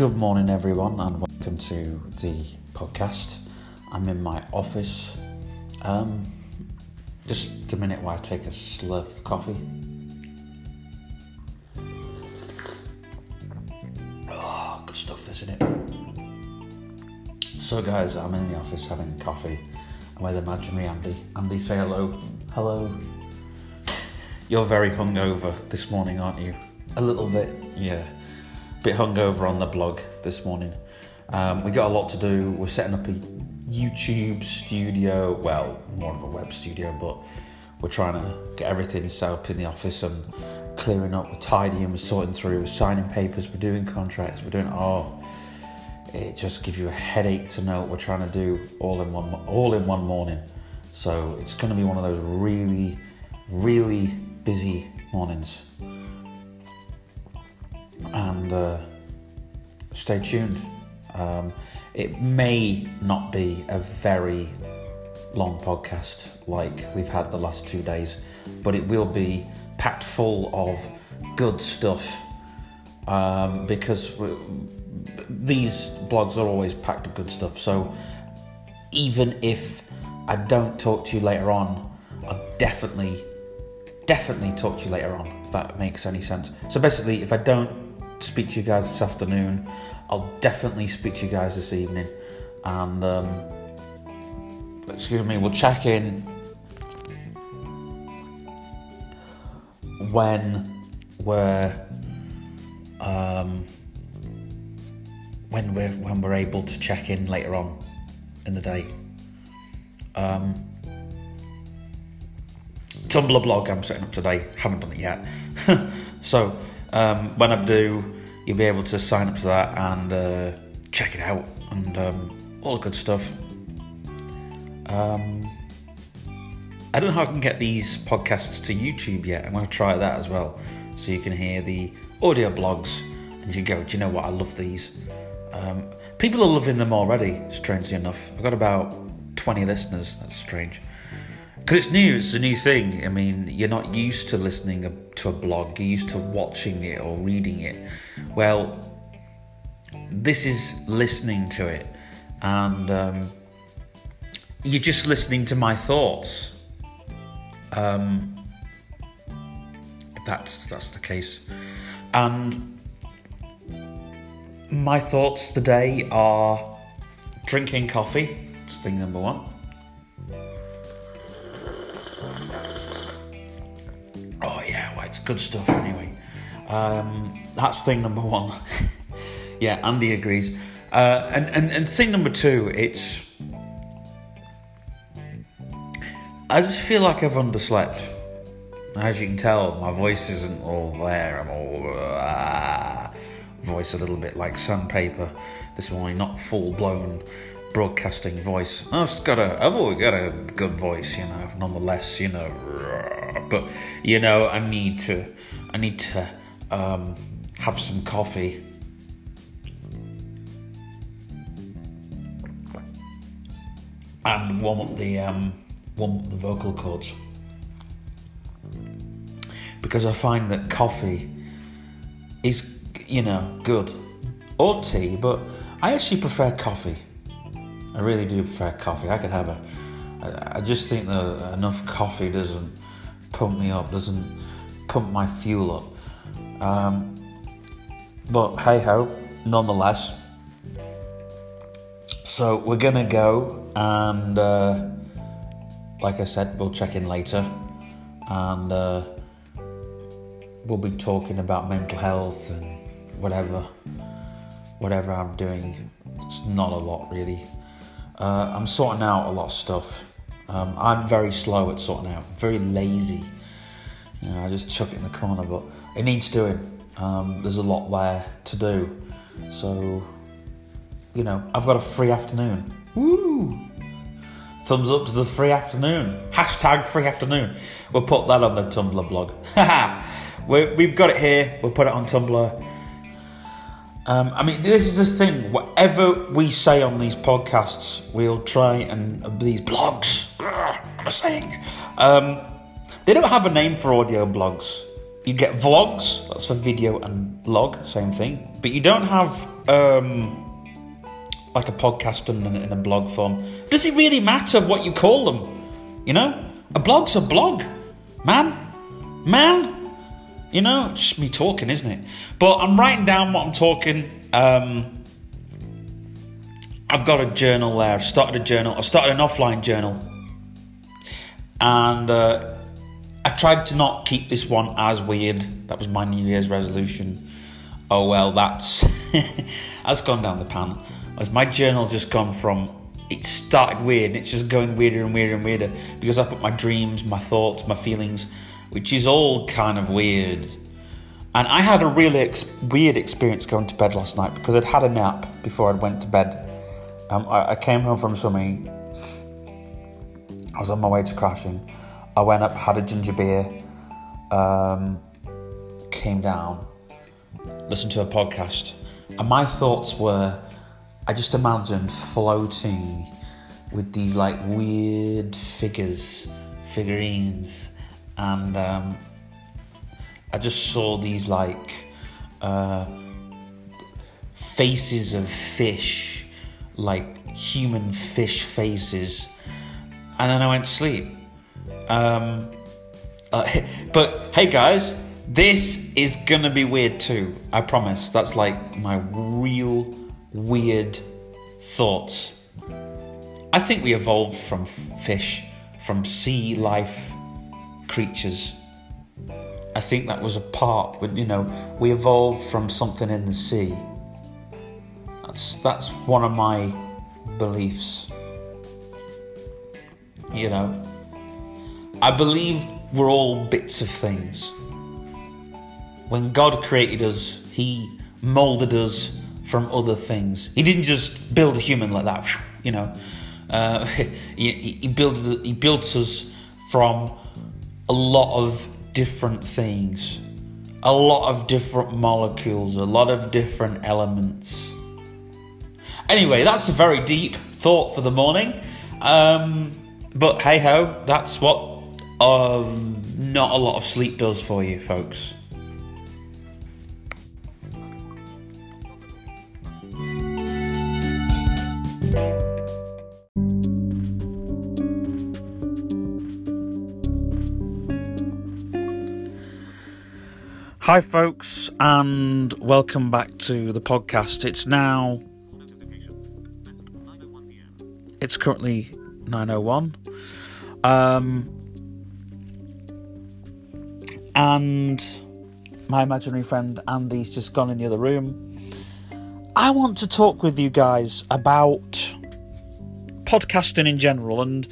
Good morning, everyone, and welcome to the podcast. I'm in my office. Um, just a minute while I take a slurp of coffee. Oh, good stuff, isn't it? So, guys, I'm in the office having coffee. I'm with imaginary Andy. Andy, say hello. Hello. You're very hungover this morning, aren't you? A little bit, yeah bit hungover on the blog this morning. Um, we got a lot to do. We're setting up a YouTube studio, well, more of a web studio, but we're trying to get everything set up in the office and clearing up. We're tidying, we're sorting through, we're signing papers, we're doing contracts, we're doing oh, it just gives you a headache to know what we're trying to do all in one all in one morning. So it's going to be one of those really, really busy mornings and uh, stay tuned. Um, it may not be a very long podcast like we've had the last two days, but it will be packed full of good stuff um, because these blogs are always packed with good stuff. So even if I don't talk to you later on, I'll definitely, definitely talk to you later on if that makes any sense. So basically, if I don't speak to you guys this afternoon. I'll definitely speak to you guys this evening. And, um, excuse me, we'll check in when we're. Um, when we're when we're able to check in later on in the day. Um, Tumblr blog I'm setting up today. Haven't done it yet. so um, when I do, you'll be able to sign up to that and uh, check it out and um, all the good stuff. Um, I don't know how I can get these podcasts to YouTube yet. I'm going to try that as well, so you can hear the audio blogs and you go, do you know what? I love these. Um, people are loving them already. Strangely enough, I've got about 20 listeners. That's strange because it's new it's a new thing. I mean you're not used to listening to a blog. You're used to watching it or reading it. Well this is listening to it. And um, you're just listening to my thoughts. Um, that's that's the case. And my thoughts today are drinking coffee. It's thing number one good stuff anyway. Um, that's thing number one. yeah, Andy agrees. Uh, and, and, and thing number two, it's. I just feel like I've underslept. As you can tell, my voice isn't all there. I'm all. Ah, voice a little bit like sandpaper this morning, not full blown broadcasting voice. I've got a, I've always got a good voice, you know. Nonetheless, you know, but you know, I need to, I need to um, have some coffee. And warm up the um, warm up the vocal cords because I find that coffee is, you know, good or tea, but I actually prefer coffee. I really do prefer coffee. I could have a. I, I just think that enough coffee doesn't pump me up, doesn't pump my fuel up. Um, but hey ho, nonetheless. So we're gonna go and, uh, like I said, we'll check in later, and uh, we'll be talking about mental health and whatever, whatever I'm doing. It's not a lot really. Uh, I'm sorting out a lot of stuff. Um, I'm very slow at sorting out, very lazy. You know, I just chuck it in the corner, but it needs doing. Um, there's a lot there to do. So, you know, I've got a free afternoon. Woo! Thumbs up to the free afternoon. Hashtag free afternoon. We'll put that on the Tumblr blog. We've got it here. We'll put it on Tumblr. Um, I mean, this is the thing. Whatever we say on these podcasts, we'll try and uh, these blogs. I'm saying um, they don't have a name for audio blogs. you get vlogs. That's for video and blog, same thing. But you don't have um, like a podcast in a blog form. Does it really matter what you call them? You know, a blog's a blog, man, man. You know, it's just me talking, isn't it? But I'm writing down what I'm talking. Um, I've got a journal there. I've started a journal. I started an offline journal, and uh, I tried to not keep this one as weird. That was my New Year's resolution. Oh well, that's that's gone down the pan. As my journal just gone from it started weird, and it's just going weirder and weirder and weirder because I put my dreams, my thoughts, my feelings, which is all kind of weird. And I had a really ex- weird experience going to bed last night because I'd had a nap before I went to bed. Um, I, I came home from swimming. I was on my way to crashing. I went up, had a ginger beer, um, came down, listened to a podcast, and my thoughts were I just imagined floating with these like weird figures, figurines, and um, I just saw these like uh, faces of fish, like human fish faces, and then I went to sleep. Um, uh, but hey, guys, this is gonna be weird too. I promise. That's like my real weird thoughts. I think we evolved from fish, from sea life creatures. I think that was a part, but you know, we evolved from something in the sea. That's that's one of my beliefs. You know, I believe we're all bits of things. When God created us, He molded us from other things. He didn't just build a human like that, you know. Uh, he, he, built he built us from a lot of different things, a lot of different molecules, a lot of different elements. Anyway, that's a very deep thought for the morning. Um, but hey ho, that's what uh, not a lot of sleep does for you, folks. Hi, folks, and welcome back to the podcast. It's now. It's currently 9.01. Um, and my imaginary friend Andy's just gone in the other room. I want to talk with you guys about podcasting in general and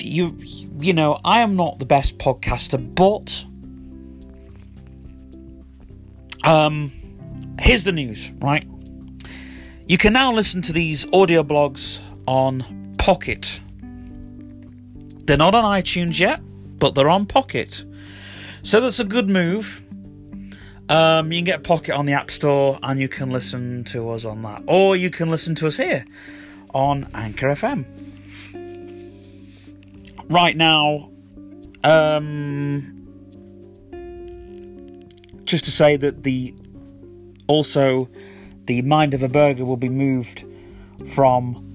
you you know I am not the best podcaster but um, here's the news, right? You can now listen to these audio blogs on Pocket. They're not on iTunes yet, but they're on Pocket. So that's a good move. Um, you can get Pocket on the App Store and you can listen to us on that. Or you can listen to us here on Anchor FM. Right now, um, just to say that the also the mind of a burger will be moved from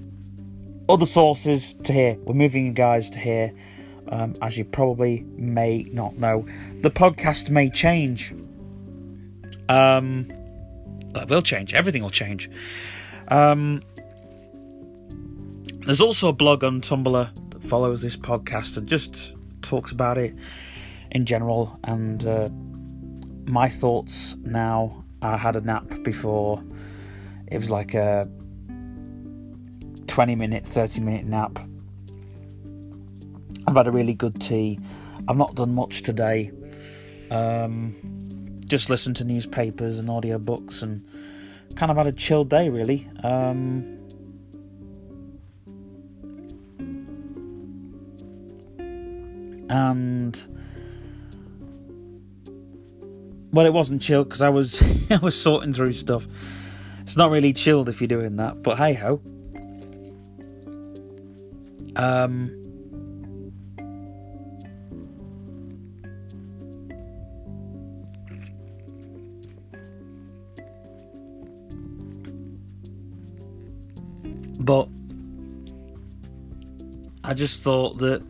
other sources to here. We're moving you guys to here, um, as you probably may not know. The podcast may change. Um, it will change. Everything will change. Um, there's also a blog on Tumblr that follows this podcast and just talks about it in general and. Uh, my thoughts now. I had a nap before. It was like a 20 minute, 30 minute nap. I've had a really good tea. I've not done much today. Um, just listened to newspapers and audiobooks and kind of had a chill day, really. Um, and well, it wasn't chilled because I was I was sorting through stuff. It's not really chilled if you're doing that, but hey ho. Um. But I just thought that,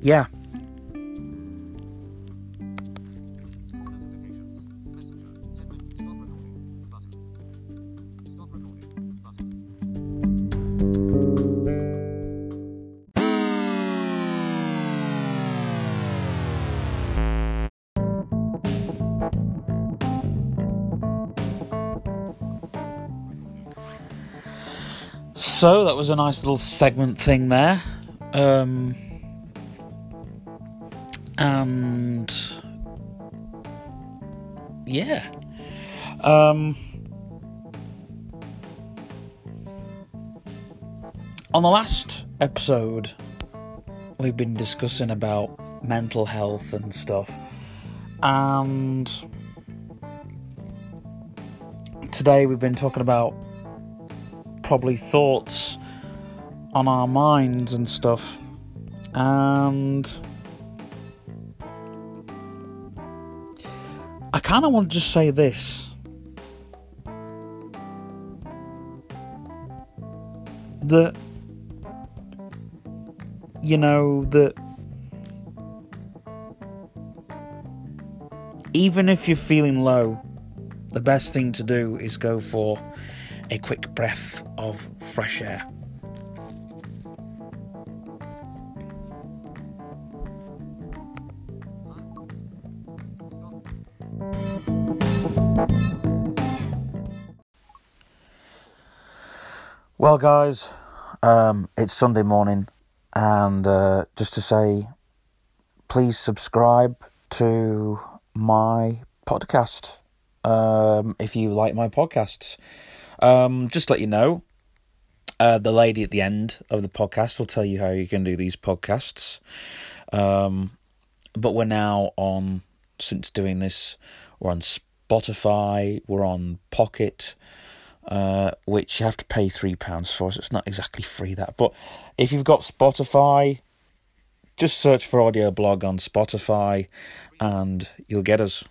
yeah, So that was a nice little segment thing there. Um, and yeah. Um, on the last episode, we've been discussing about mental health and stuff. And today we've been talking about probably thoughts on our minds and stuff. And I kind of want to just say this. That, you know, that even if you're feeling low, the best thing to do is go for a quick breath of fresh air. Well, guys, um, it's Sunday morning, and uh, just to say, please subscribe to my podcast um, if you like my podcasts. Um, just let you know, uh, the lady at the end of the podcast will tell you how you can do these podcasts. Um, but we're now on, since doing this, we're on Spotify, we're on Pocket, uh, which you have to pay £3 for, so it's not exactly free that. But if you've got Spotify, just search for Audio Blog on Spotify and you'll get us.